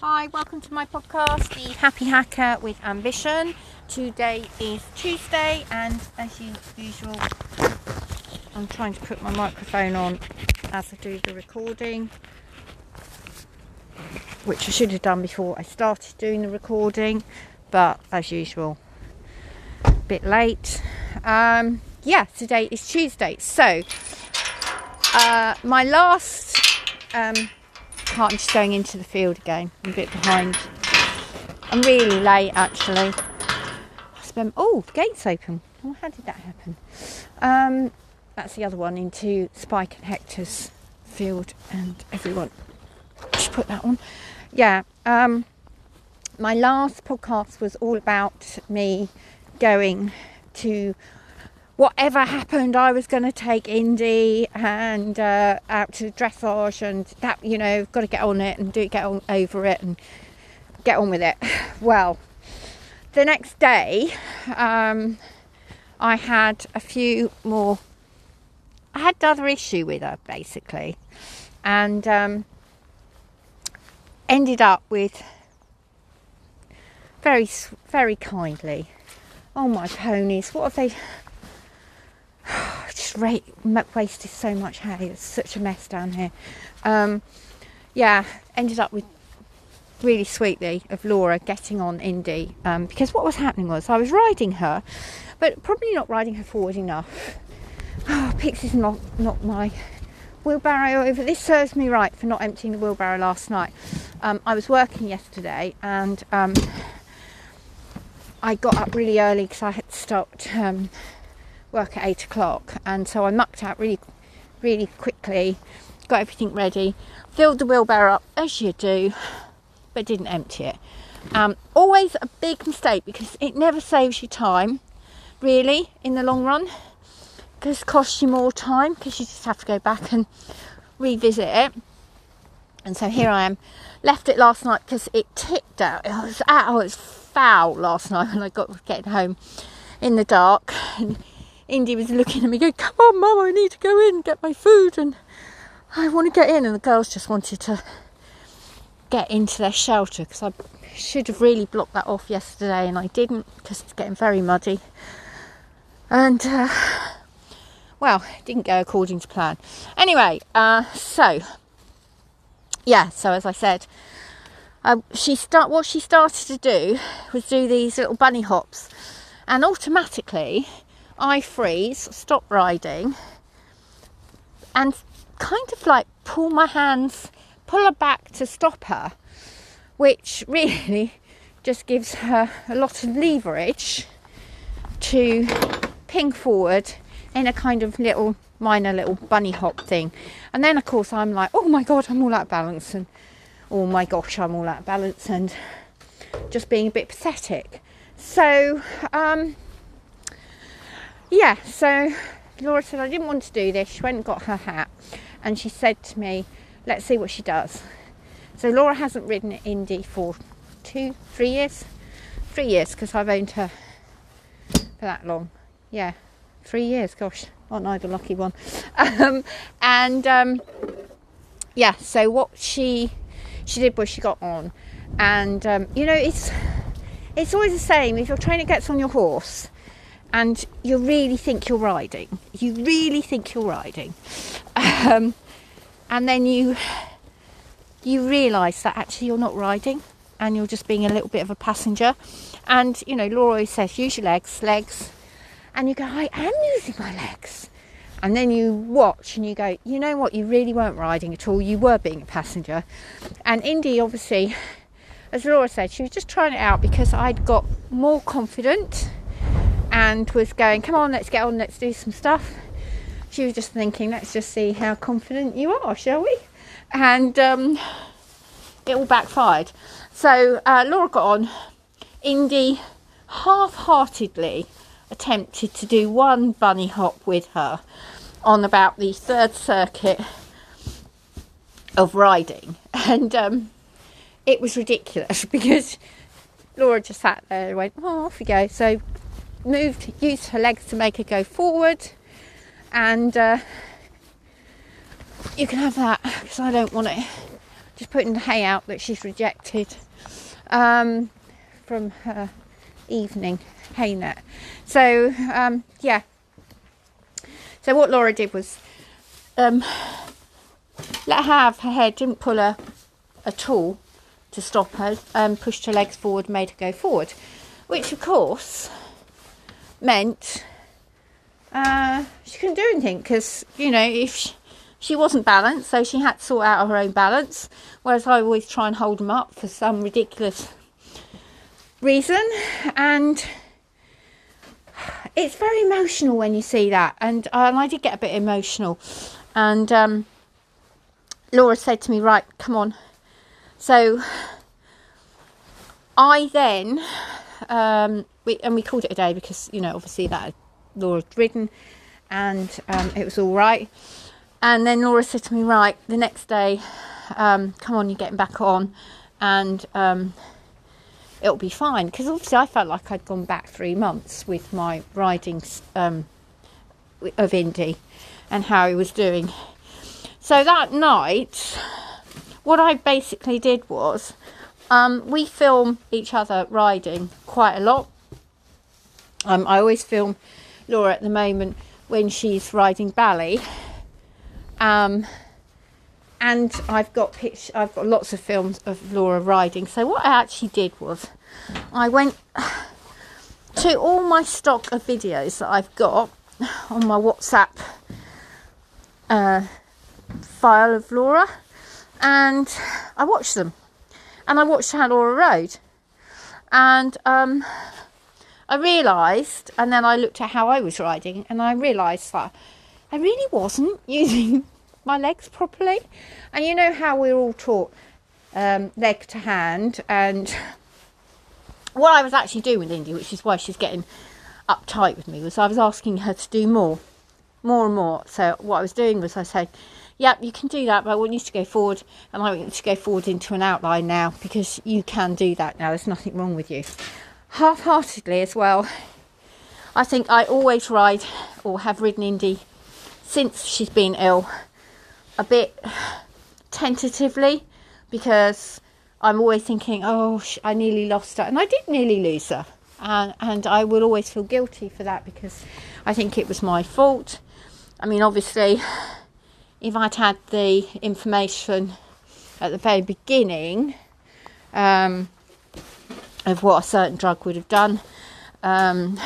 Hi, welcome to my podcast, The Happy Hacker with Ambition. Today is Tuesday, and as usual, I'm trying to put my microphone on as I do the recording, which I should have done before I started doing the recording, but as usual, a bit late. Um, yeah, today is Tuesday, so uh, my last. Um, I'm just going into the field again. I'm a bit behind. I'm really late actually. I spent oh the gate's open. Oh, how did that happen? Um, that's the other one into Spike and Hector's field and everyone. Just put that on. Yeah. Um, my last podcast was all about me going to whatever happened, I was going to take Indy and uh, out to dressage, and that you know, got to get on it and do get on over it and get on with it. Well, the next day, um, I had a few more. I had another issue with her basically, and um, ended up with very, very kindly. Oh my ponies! What have they? just ra- wasted so much hay. It's such a mess down here. Um, yeah, ended up with really sweetly of Laura getting on Indy um, because what was happening was I was riding her, but probably not riding her forward enough. Oh, Pixie's not not my wheelbarrow over. This serves me right for not emptying the wheelbarrow last night. Um, I was working yesterday and um, I got up really early because I had stopped um, work at eight o'clock, and so I mucked out really, really quickly, got everything ready, filled the wheelbarrow up as you do, but didn't empty it. Um, always a big mistake because it never saves you time, really, in the long run, because it costs you more time because you just have to go back and revisit it. And so here I am, left it last night because it ticked out. It was out, it was foul last night when I got getting home in the dark. And Indy was looking at me, going, "Come on, Mum, I need to go in and get my food, and I want to get in." And the girls just wanted to get into their shelter because I should have really blocked that off yesterday, and I didn't because it's getting very muddy. And uh, well, didn't go according to plan. Anyway, uh, so yeah, so as I said. Uh, she start what she started to do was do these little bunny hops, and automatically I freeze, stop riding, and kind of like pull my hands, pull her back to stop her, which really just gives her a lot of leverage to ping forward in a kind of little minor little bunny hop thing. And then of course I'm like, oh my god, I'm all out of balance and oh my gosh, I'm all out of balance and just being a bit pathetic. So um yeah, so Laura said, I didn't want to do this. She went and got her hat and she said to me, let's see what she does. So Laura hasn't ridden Indy for two, three years. Three years because I've owned her for that long. Yeah, three years. Gosh, aren't I the lucky one? Um, and um, yeah, so what she she did was she got on, and um, you know it's it's always the same. If your trainer gets on your horse, and you really think you're riding. You really think you're riding, um, and then you you realise that actually you're not riding, and you're just being a little bit of a passenger. And you know, Laura always says, use your legs, legs, and you go, I am using my legs. And then you watch and you go, you know what, you really weren't riding at all, you were being a passenger. And Indy, obviously, as Laura said, she was just trying it out because I'd got more confident and was going, Come on, let's get on, let's do some stuff. She was just thinking, Let's just see how confident you are, shall we? And um, it all backfired. So uh, Laura got on. Indy half heartedly attempted to do one bunny hop with her on about the third circuit of riding. And um, it was ridiculous because Laura just sat there and went, Oh, off we go. So moved, used her legs to make her go forward, and uh, you can have that because I don't want it just putting the hay out that she's rejected um, from her evening hay net. So um, yeah. So what Laura did was um, let her have her head, didn't pull her at all to stop her, um, pushed her legs forward, made her go forward, which of course meant uh, she couldn't do anything because you know if she, she, wasn't balanced, so she had to sort out her own balance. Whereas I always try and hold them up for some ridiculous reason, and it's very emotional when you see that. And, uh, and I did get a bit emotional, and um, Laura said to me, "Right, come on." So I then um, we and we called it a day because you know obviously that Laura had ridden and um, it was all right. And then Laura said to me, right, the next day, um, come on, you're getting back on, and um, it'll be fine. Because obviously, I felt like I'd gone back three months with my riding um, of Indy and how he was doing. So that night, what I basically did was um, we film each other riding quite a lot. Um, I always film Laura at the moment when she's riding Bally. Um, and I've got I've got lots of films of Laura riding. So what I actually did was I went to all my stock of videos that I've got on my WhatsApp uh, file of Laura and I watched them. And I watched how Laura rode. And um, I realised, and then I looked at how I was riding, and I realised that I really wasn't using my legs properly. And you know how we're all taught um, leg to hand, and what I was actually doing with Indy, which is why she's getting uptight with me, was I was asking her to do more, more and more. So what I was doing was I said, "Yep, you can do that, but I want you to go forward, and I want you to go forward into an outline now because you can do that now. There's nothing wrong with you." Half heartedly as well. I think I always ride or have ridden Indy since she's been ill a bit tentatively because I'm always thinking, oh, I nearly lost her. And I did nearly lose her. And, and I will always feel guilty for that because I think it was my fault. I mean, obviously, if I'd had the information at the very beginning, um, of what a certain drug would have done. Um,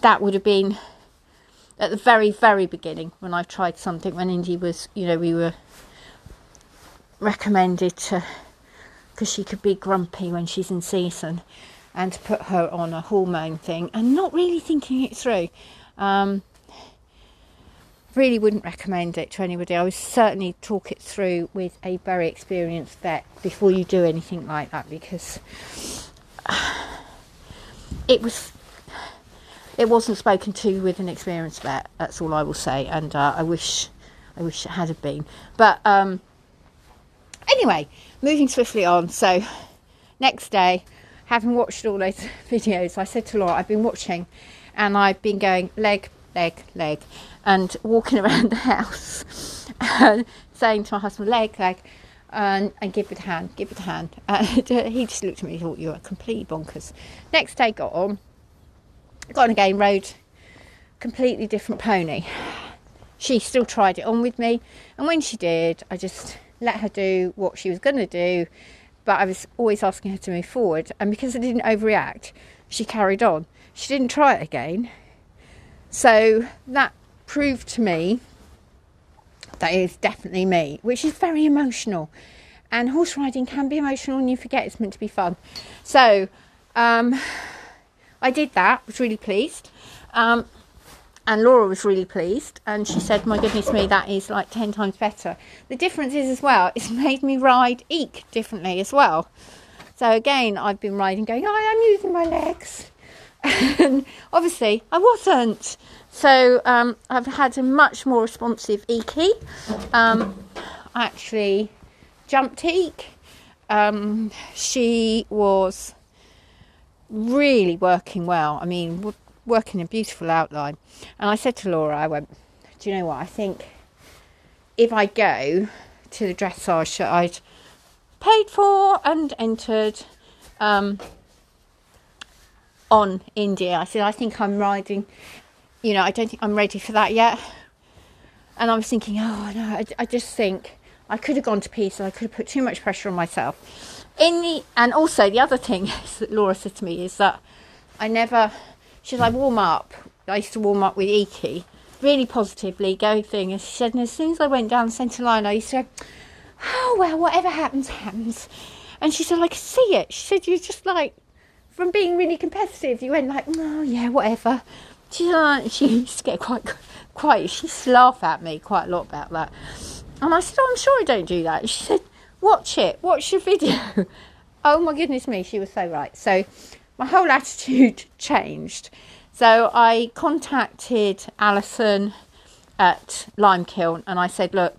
that would have been at the very, very beginning when I tried something when Indy was, you know, we were recommended to, because she could be grumpy when she's in season, and to put her on a hormone thing and not really thinking it through. Um, really wouldn't recommend it to anybody. I would certainly talk it through with a very experienced vet before you do anything like that because it was it wasn't spoken to with an experienced vet. That's all I will say, and uh, I wish I wish it had been. But um, anyway, moving swiftly on. So next day, having watched all those videos, I said to Laura, I've been watching, and I've been going leg, leg, leg, and walking around the house, and saying to my husband, leg, leg and, and give it a hand, give it a hand. And he just looked at me and thought, you are completely bonkers. Next day, got on, got on again, rode completely different pony. She still tried it on with me, and when she did, I just let her do what she was going to do, but I was always asking her to move forward. And because I didn't overreact, she carried on. She didn't try it again. So that proved to me that is definitely me, which is very emotional. And horse riding can be emotional, and you forget it's meant to be fun. So um, I did that. Was really pleased. Um, and Laura was really pleased, and she said, "My goodness me, that is like ten times better." The difference is as well, it's made me ride Eek differently as well. So again, I've been riding, going, "I am using my legs," and obviously I wasn't. So um, I've had a much more responsive Eeky. Um, actually jumped Eek. Um, she was really working well. I mean, working a beautiful outline. And I said to Laura, I went, do you know what? I think if I go to the dressage, that I'd paid for and entered um, on India. I said, I think I'm riding, you know, I don't think I'm ready for that yet. And I was thinking, oh no, I, I just think I could have gone to pieces. I could have put too much pressure on myself. In the and also the other thing that Laura said to me is that I never. She's like warm up. I used to warm up with Iki really positively, go thing. And she said, and as soon as I went down the centre line, I used to go, oh well, whatever happens, happens. And she said, I could see it. She said, you're just like from being really competitive, you went like, oh yeah, whatever. She, uh, she used to get quite, quite, she used to laugh at me quite a lot about that. And I said, oh, I'm sure I don't do that. she said, watch it, watch your video. oh my goodness me, she was so right. So my whole attitude changed. So I contacted Alison at Limekiln and I said, look,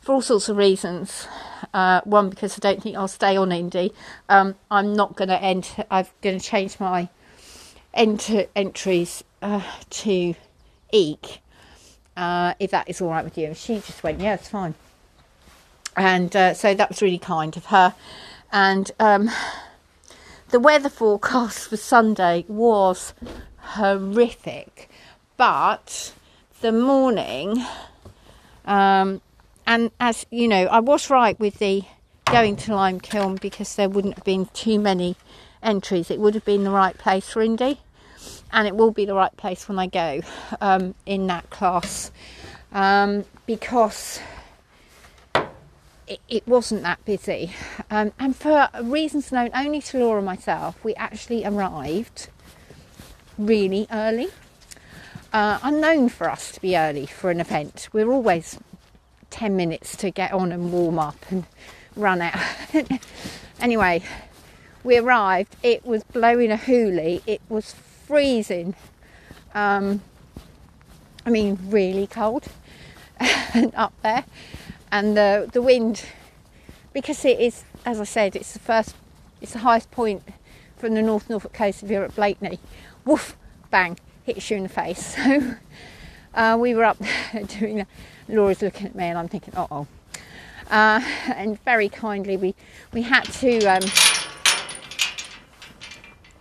for all sorts of reasons, uh, one because I don't think I'll stay on Indy. Um, I'm not going to enter. I'm going to change my enter entries uh, to Eek, uh, if that is all right with you. And she just went, yeah, it's fine. And uh, so that was really kind of her. And um, the weather forecast for Sunday was horrific, but the morning. Um, and as you know, I was right with the going to Lime Kiln because there wouldn't have been too many entries. It would have been the right place for Indy, and it will be the right place when I go um, in that class um, because it, it, wasn't that busy. Um, and for reasons known only to Laura and myself, we actually arrived really early. Uh, unknown for us to be early for an event. We're always 10 minutes to get on and warm up and run out. anyway, we arrived, it was blowing a hoolie, it was freezing. Um, I mean, really cold up there, and the the wind, because it is, as I said, it's the first, it's the highest point from the North Norfolk coast of Europe, Blakeney. Woof, bang, hits you in the face. So uh, we were up doing that. Laura's looking at me and I'm thinking, uh oh. Uh, and very kindly, we, we had to. Um,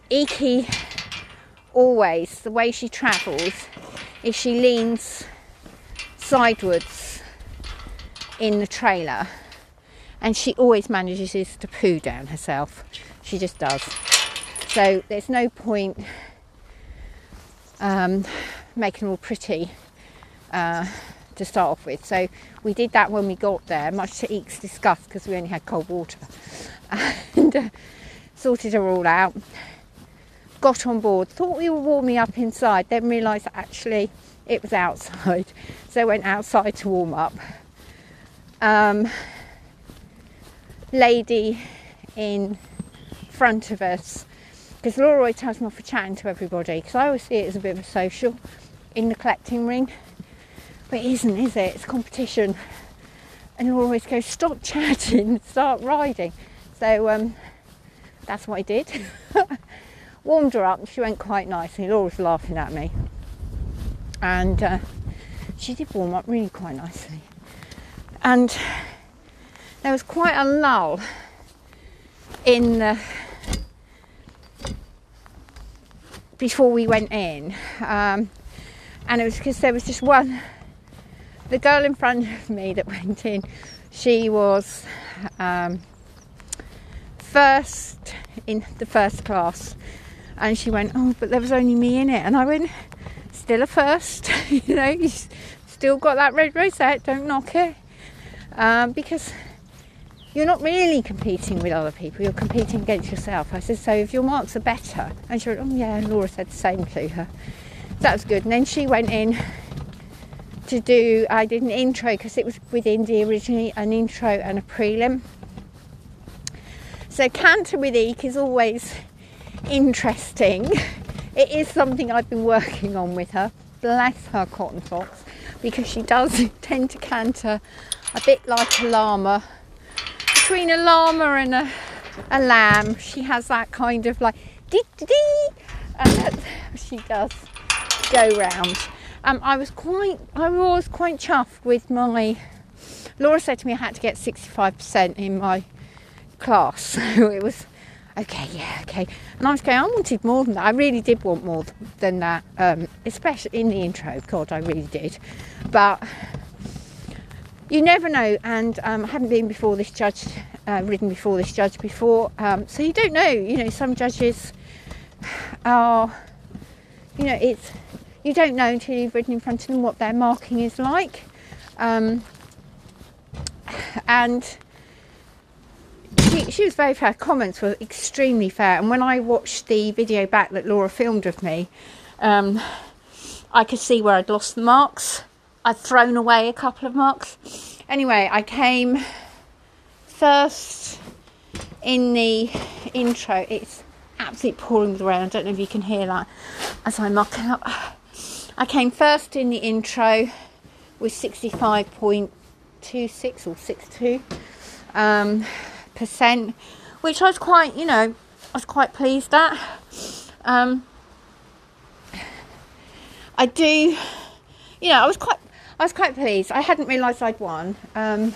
Iki always, the way she travels, is she leans sidewards in the trailer and she always manages to poo down herself. She just does. So there's no point um, making all pretty. Uh, to start off with. So we did that when we got there, much to Eek's disgust because we only had cold water, and uh, sorted her all out. Got on board, thought we were warming up inside, then realised actually it was outside, so went outside to warm up. Um, lady in front of us, because Laura always tells me off for chatting to everybody, because I always see it as a bit of a social in the collecting ring but it isn't, is it? It's competition. And you always go, stop chatting, start riding. So um, that's what I did. Warmed her up, and she went quite nicely. Laura's laughing at me. And uh, she did warm up really quite nicely. And there was quite a lull in the before we went in, um, and it was because there was just one the girl in front of me that went in, she was um, first in the first class, and she went, "Oh, but there was only me in it," and I went, "Still a first, you know, you still got that red rosette. Don't knock it, um, because." You're not really competing with other people, you're competing against yourself. I said, So if your marks are better, and she went, Oh, yeah, and Laura said the same to her. That was good. And then she went in to do, I did an intro because it was with Indy originally, an intro and a prelim. So canter with Eek is always interesting. It is something I've been working on with her. Bless her cotton socks, because she does tend to canter a bit like a llama. Between a llama and a, a lamb, she has that kind of like dee dee dee, and she does go round. Um, I was quite, I was quite chuffed with my. Laura said to me I had to get 65% in my class. So it was okay, yeah, okay. And I was going, I wanted more than that. I really did want more than that, um, especially in the intro. God, I really did. But you never know. And um, I haven't been before this judge, uh, ridden before this judge before, um, so you don't know. You know, some judges are, you know, it's you don't know until you've ridden in front of them what their marking is like. Um, and she, she, was very fair. Comments were extremely fair. And when I watched the video back that Laura filmed of me, um, I could see where I'd lost the marks. I'd thrown away a couple of marks. Anyway, I came first in the intro. It's absolutely pouring with rain. I don't know if you can hear that as I'm mucking up. I came first in the intro with 65.26 or 62 um, percent, which I was quite, you know, I was quite pleased at. Um, I do, you know, I was quite, I was quite pleased. I hadn't realised I'd won, um,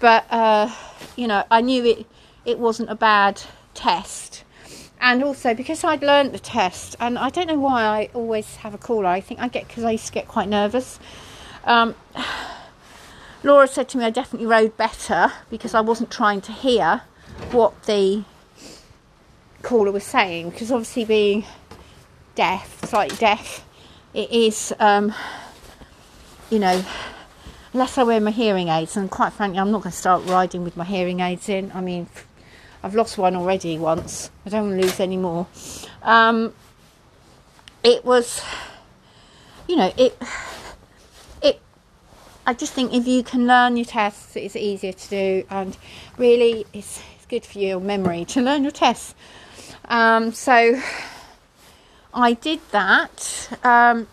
but uh, you know, I knew it. It wasn't a bad test and also because I'd learnt the test, and I don't know why I always have a caller. I think I get because I used to get quite nervous. Um, Laura said to me I definitely rode better because I wasn't trying to hear what the caller was saying. Because obviously, being deaf, slightly deaf, it is, um, you know, unless I wear my hearing aids. And quite frankly, I'm not going to start riding with my hearing aids in. I mean, I've lost one already once. I don't want to lose any more. Um, it was, you know, it, it. I just think if you can learn your tests, it's easier to do, and really, it's, it's good for your memory to learn your tests. Um, so, I did that, um,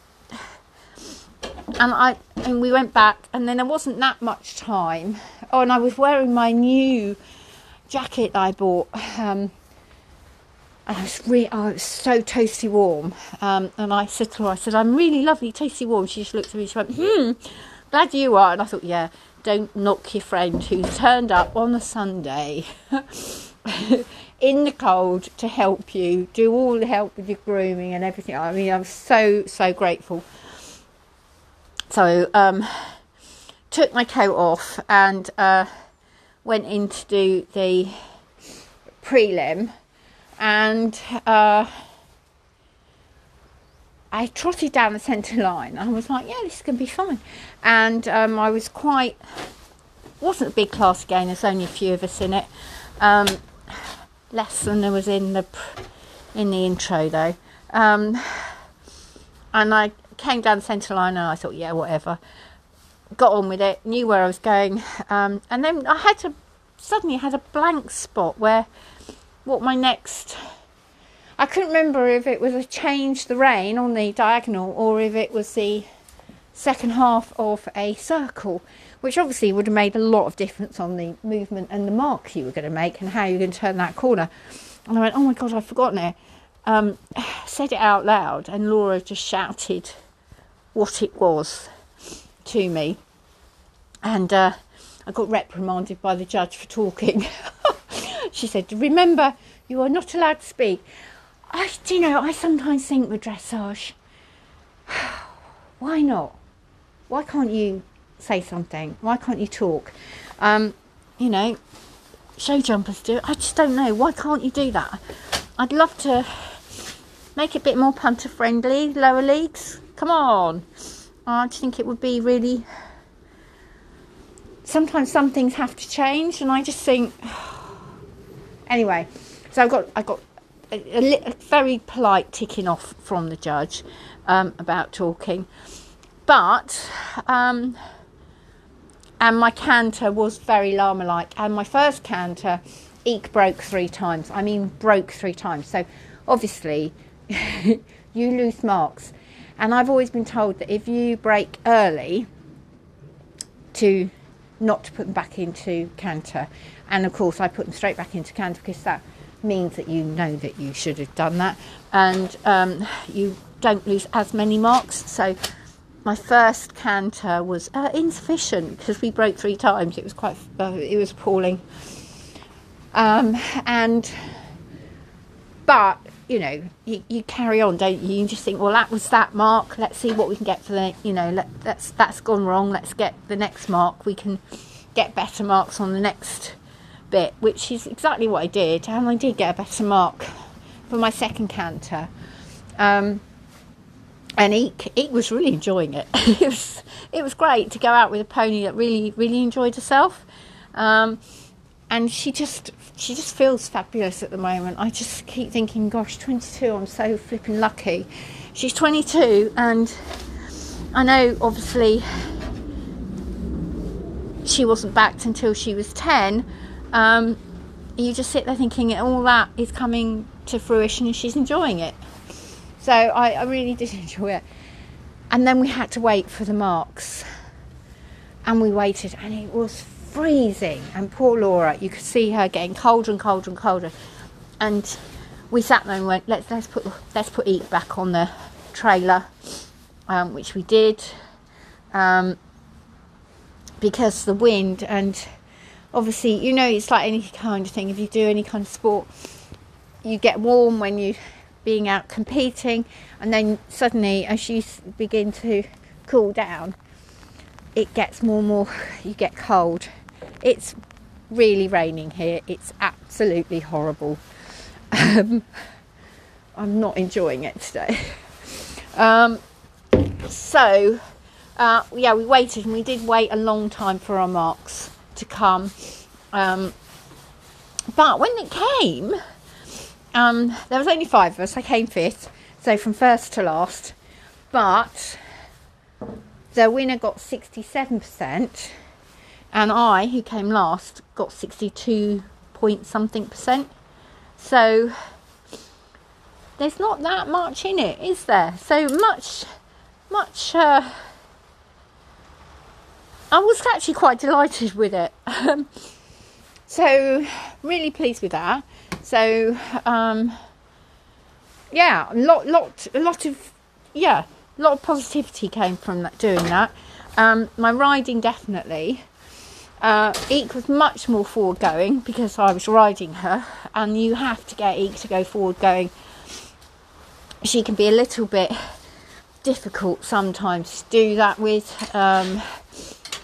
and I and we went back, and then there wasn't that much time. Oh, and I was wearing my new jacket I bought. Um, and I was really, oh, it was so toasty warm. Um, and I said to her, I said, I'm really lovely, toasty warm. She just looked at me, she went, hmm, glad you are. And I thought, yeah, don't knock your friend who turned up on a Sunday in the cold to help you, do all the help with your grooming and everything. I mean, I'm so, so grateful. So, um, took my coat off and, uh, went in to do the prelim and uh, I trotted down the centre line. I was like, yeah, this is going to be fine. And um, I was quite, wasn't a big class again, there's only a few of us in it. Um, less than there was in the in the intro though. Um, and I came down the centre line and I thought, yeah, whatever got on with it, knew where I was going, um, and then I had to suddenly had a blank spot where what my next. I couldn't remember if it was a change the rein on the diagonal or if it was the second half of a circle, which obviously would have made a lot of difference on the movement and the mark you were going to make and how you're going to turn that corner. And I went, oh my god, I've forgotten it. Um, said it out loud, and Laura just shouted what it was to me, and uh, I got reprimanded by the judge for talking. she said, "Remember, you are not allowed to speak." I, do you know, I sometimes think with dressage, why not? Why can't you say something? Why can't you talk? Um, you know, show jumpers do. I just don't know. Why can't you do that? I'd love to make it a bit more punter friendly, lower leagues. Come on. I think it would be really. Sometimes some things have to change, and I just think. Anyway, so I got I got a, a, a very polite ticking off from the judge um, about talking, but um, and my canter was very llama like, and my first canter, Eek broke three times. I mean, broke three times. So obviously, you lose marks. And I've always been told that if you break early, to not to put them back into canter. And of course, I put them straight back into canter because that means that you know that you should have done that, and um, you don't lose as many marks. So my first canter was uh, insufficient because we broke three times. It was quite, uh, it was appalling. Um, and but you know, you, you carry on, don't you? You just think, well, that was that mark. Let's see what we can get for the, you know, let, that's that's gone wrong. Let's get the next mark. We can get better marks on the next bit, which is exactly what I did. And I did get a better mark for my second canter. Um, and Eek, Eek was really enjoying it. it was it was great to go out with a pony that really really enjoyed herself. Um, and she just she just feels fabulous at the moment. I just keep thinking, gosh, 22, I'm so flipping lucky. She's 22, and I know obviously she wasn't backed until she was 10. Um, you just sit there thinking all that is coming to fruition and she's enjoying it. So I, I really did enjoy it. And then we had to wait for the marks. And we waited, and it was freezing. And poor Laura, you could see her getting colder and colder and colder. And we sat there and went, let's let's put let's put Eek back on the trailer, um, which we did, um, because the wind and obviously you know it's like any kind of thing. If you do any kind of sport, you get warm when you being out competing, and then suddenly as you begin to cool down, it gets more and more. You get cold it's really raining here. It's absolutely horrible. Um, I'm not enjoying it today. Um, so, uh, yeah, we waited and we did wait a long time for our marks to come. Um, but when it came, um, there was only five of us. I came fifth, so from first to last. But the winner got 67%, and I, who came last, got 62 point something percent. So there's not that much in it, is there? So much, much. Uh, I was actually quite delighted with it. Um, so really pleased with that. So um, yeah, a lot, lot, a lot of yeah, a lot of positivity came from that, doing that. Um, my riding definitely. Uh, Eek was much more forward going because I was riding her, and you have to get Eek to go forward going. She can be a little bit difficult sometimes to do that with, um,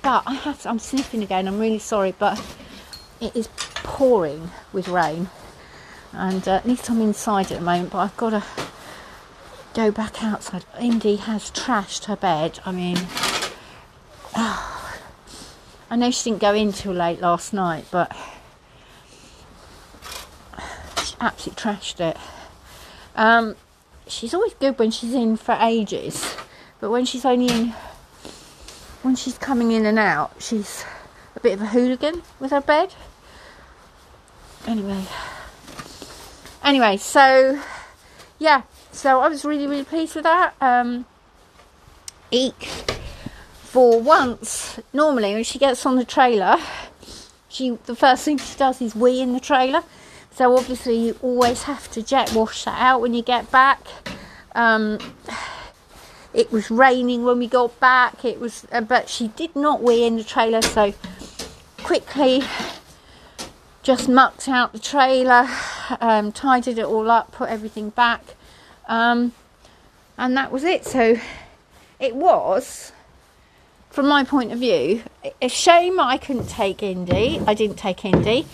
but I have to, I'm sniffing again. I'm really sorry, but it is pouring with rain, and uh, at least I'm inside at the moment. But I've got to go back outside. Indy has trashed her bed. I mean. Oh, I know she didn't go in till late last night, but she absolutely trashed it. Um, she's always good when she's in for ages, but when she's only in, when she's coming in and out, she's a bit of a hooligan with her bed. Anyway, anyway, so yeah, so I was really really pleased with that. Um, Eek for once, normally when she gets on the trailer, she the first thing she does is wee in the trailer. So obviously you always have to jet wash that out when you get back. Um, it was raining when we got back. It was, uh, but she did not wee in the trailer. So quickly, just mucked out the trailer, um, tidied it all up, put everything back, um, and that was it. So it was from my point of view, a shame I couldn't take Indy. I didn't take Indy.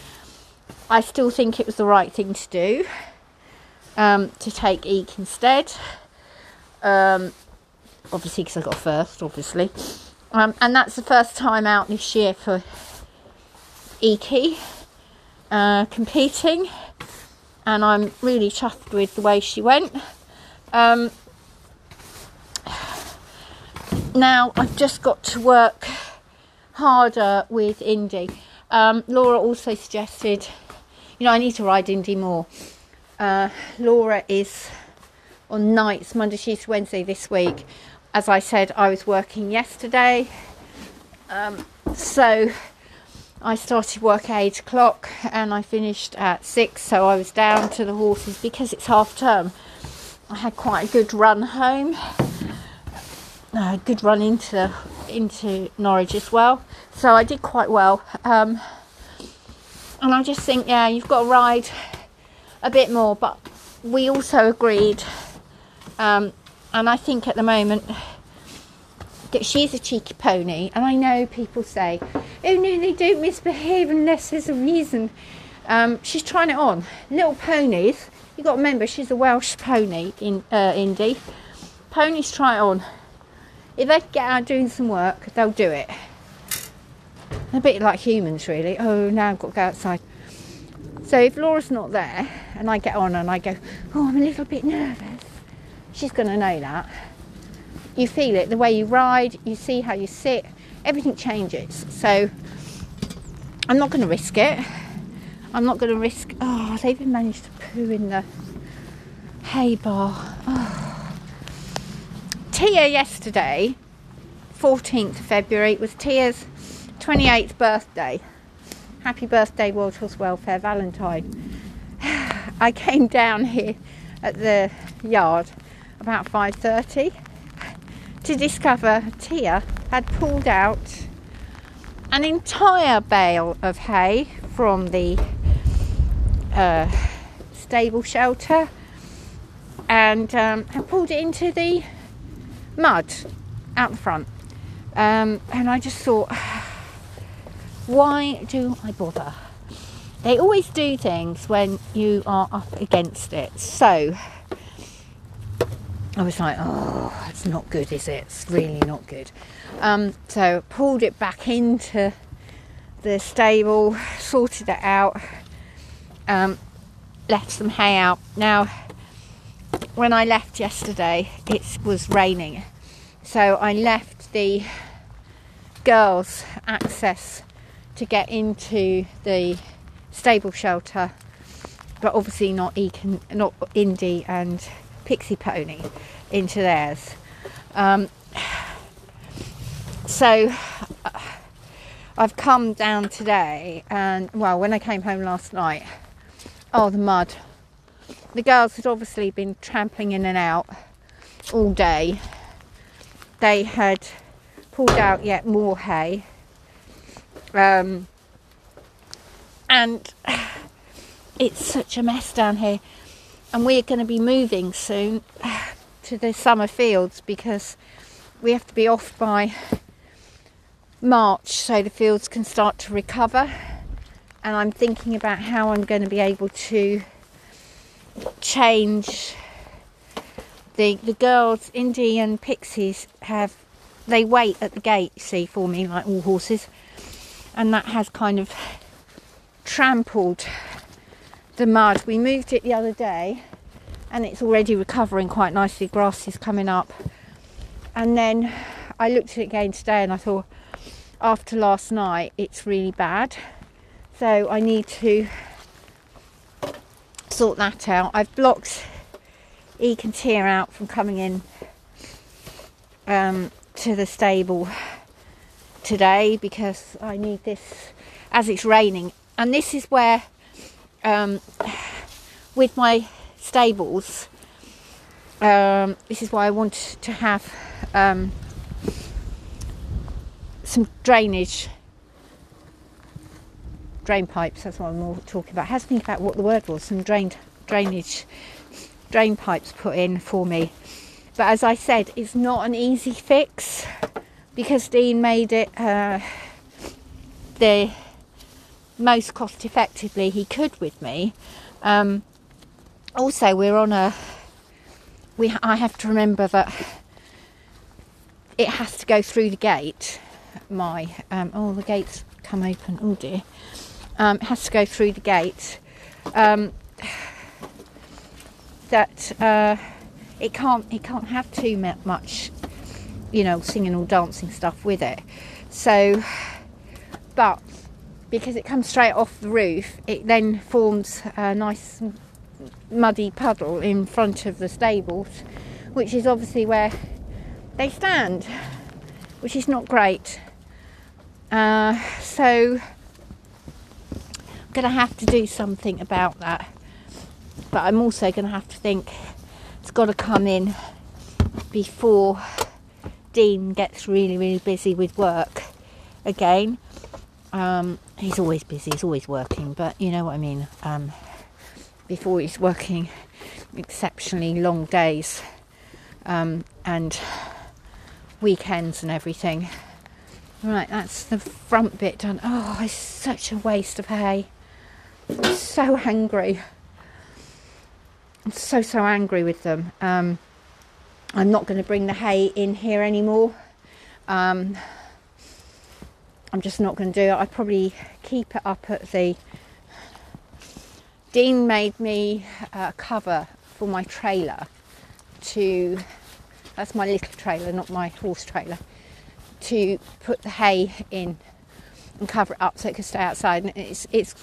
I still think it was the right thing to do um, to take Eek instead. Um, obviously, because I got first, obviously. Um, and that's the first time out this year for Eekie uh, competing. And I'm really chuffed with the way she went. Um, now I've just got to work harder with Indy. Um, Laura also suggested, you know, I need to ride Indy more. Uh, Laura is on nights, Monday, Tuesday, Wednesday this week. As I said, I was working yesterday. Um, so I started work at 8 o'clock and I finished at 6. So I was down to the horses because it's half term. I had quite a good run home uh, good run into into Norwich as well. So I did quite well. Um, and I just think, yeah, you've got to ride a bit more. But we also agreed, um, and I think at the moment that she's a cheeky pony. And I know people say, oh no, they don't misbehave unless there's a reason. Um, she's trying it on. Little ponies, you've got to remember she's a Welsh pony in uh, Indy. Ponies try it on. If they get out doing some work, they'll do it. A bit like humans, really. Oh, now I've got to go outside. So if Laura's not there and I get on and I go, oh, I'm a little bit nervous, she's going to know that. You feel it, the way you ride, you see how you sit, everything changes. So I'm not going to risk it. I'm not going to risk. Oh, they've even managed to poo in the hay bar. Oh. Tia yesterday, 14th February, was Tia's 28th birthday. Happy birthday, World Horse Welfare Valentine. I came down here at the yard about 5:30 to discover Tia had pulled out an entire bale of hay from the uh, stable shelter and um, had pulled it into the mud out the front. Um, and I just thought, why do I bother? They always do things when you are up against it. So I was like, oh, it's not good, is it? It's really not good. Um, so pulled it back into the stable, sorted it out, um, left some hay out. Now, when I left yesterday, it was raining, so I left the girls access to get into the stable shelter, but obviously not Econ, not Indy and Pixie Pony into theirs. Um, so uh, I've come down today, and well, when I came home last night, oh, the mud. The girls had obviously been trampling in and out all day. They had pulled out yet more hay. Um, and it's such a mess down here. And we're going to be moving soon to the summer fields because we have to be off by March so the fields can start to recover. And I'm thinking about how I'm going to be able to change the the girls, Indy and Pixies have they wait at the gate, see, for me, like all horses. And that has kind of trampled the mud. We moved it the other day and it's already recovering quite nicely. Grass is coming up. And then I looked at it again today and I thought, after last night, it's really bad. So I need to sort that out. I've blocked Eek and Tia out from coming in um, to the stable today because I need this as it's raining. And this is where, um, with my stables, um, this is why I want to have um, some drainage, drain pipes. That's what I'm more talking about. I had to think about what the word was. Some drained drainage, drain pipes put in for me. But as I said, it's not an easy fix because Dean made it uh, the most cost effectively he could with me. Um, also, we're on a. We I have to remember that it has to go through the gate. My um, oh the gates come open. Oh dear. Um, it has to go through the gate. Um, that. Uh, it can't it can't have too much you know singing or dancing stuff with it so but because it comes straight off the roof it then forms a nice muddy puddle in front of the stables which is obviously where they stand which is not great uh, so going to have to do something about that but I'm also going to have to think it's got to come in before Dean gets really, really busy with work again. Um, he's always busy, he's always working, but you know what I mean. Um, before he's working exceptionally long days um, and weekends and everything. Right, that's the front bit done. Oh, it's such a waste of hay. So angry. I'm so, so angry with them. Um, I'm not going to bring the hay in here anymore. Um, I'm just not going to do it. I probably keep it up at the. Dean made me a cover for my trailer to. That's my little trailer, not my horse trailer. To put the hay in and cover it up so it can stay outside. And it's it's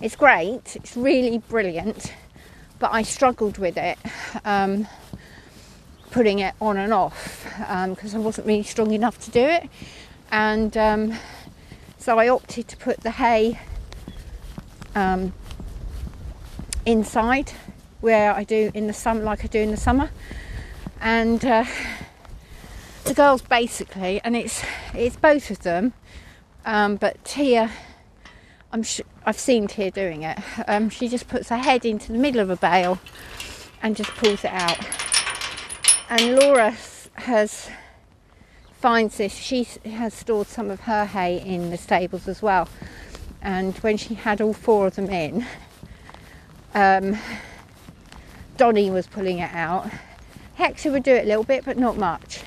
it's great. It's really brilliant, but I struggled with it. Um, putting it on and off because um, I wasn't really strong enough to do it and um, so I opted to put the hay um, inside where I do in the summer, like I do in the summer, and uh, the girls basically, and it's it's both of them, um, but Tia, I'm sh- I've seen Tia doing it. Um, she just puts her head into the middle of a bale and just pulls it out, and Laura has finds this, she has stored some of her hay in the stables as well. And when she had all four of them in, um, Donny was pulling it out. Hector would do it a little bit, but not much.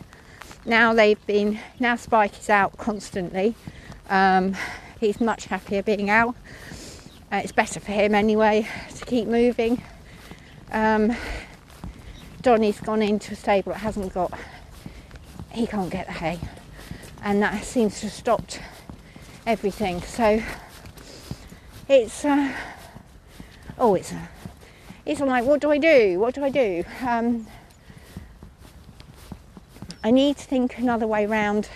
Now they've been, now Spike is out constantly. Um, he's much happier being out. Uh, it's better for him anyway to keep moving. Um, Donny's gone into a stable that hasn't got he can't get the hay, and that seems to have stopped everything. So it's uh, oh, it's uh, it's like, what do I do? What do I do? Um, I need to think another way around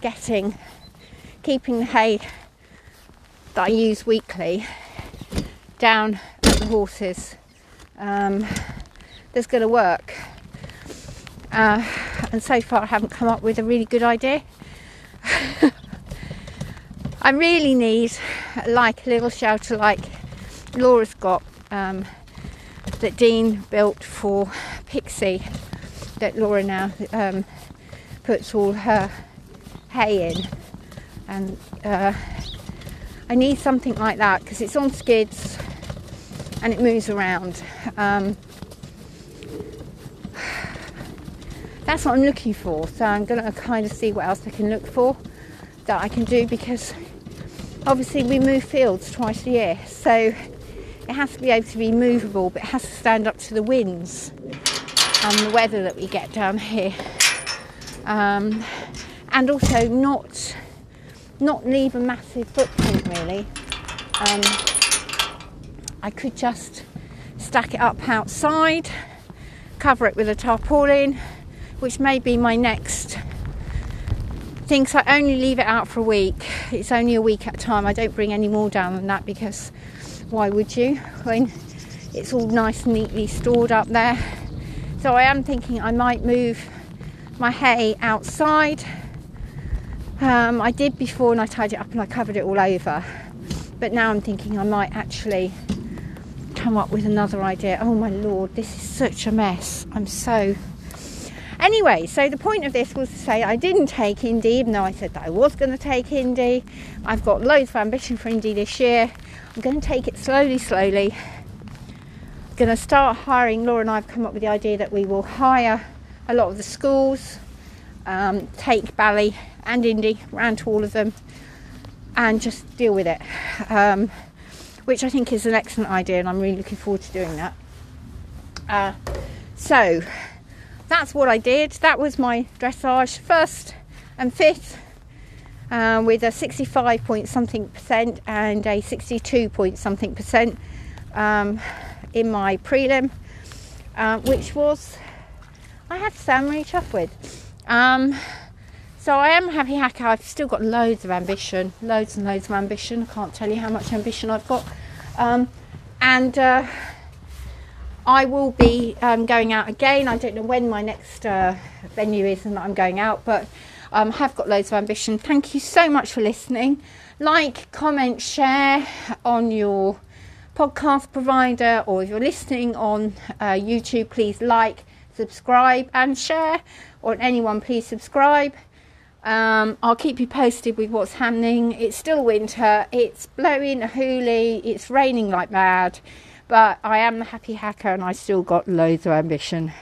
getting keeping the hay that I use weekly down at the horses. Um, that's going to work. Uh, and so far I haven't come up with a really good idea. I really need like a little shelter like Laura's got um, that Dean built for Pixie that Laura now um, puts all her hay in and uh, I need something like that because it's on skids and it moves around. Um, that's what I'm looking for. So I'm going to kind of see what else I can look for that I can do because obviously we move fields twice a year. So it has to be able to be movable, but it has to stand up to the winds and the weather that we get down here. Um, and also not not leave a massive footprint really. Um, I could just stack it up outside, cover it with a tarpaulin, which may be my next thing. So I only leave it out for a week. It's only a week at a time. I don't bring any more down than that because why would you when it's all nice and neatly stored up there? So I am thinking I might move my hay outside. Um, I did before and I tied it up and I covered it all over. But now I'm thinking I might actually come up with another idea. Oh my lord, this is such a mess. I'm so Anyway, so the point of this was to say I didn't take Indy, even though I said that I was going to take Indy. I've got loads of ambition for Indy this year. I'm going to take it slowly, slowly. I'm going to start hiring. Laura and I have come up with the idea that we will hire a lot of the schools, um, take Bally and Indy round to all of them, and just deal with it. Um, which I think is an excellent idea, and I'm really looking forward to doing that. Uh, so, that's what I did. That was my dressage first and fifth uh, with a 65 point something percent and a 62 point something percent um, in my prelim, uh, which was, I had I'm really chuffed with. Um, so I am happy hacker. I've still got loads of ambition, loads and loads of ambition. I can't tell you how much ambition I've got. Um, and uh, I will be um, going out again. I don't know when my next uh, venue is and that I'm going out, but um, have got loads of ambition. Thank you so much for listening. like, comment, share on your podcast provider, or if you're listening on uh, YouTube, please like, subscribe, and share. Or anyone, please subscribe. Um, I'll keep you posted with what's happening. It's still winter, it's blowing a hoolie, it's raining like mad, but I am the happy hacker and I still got loads of ambition.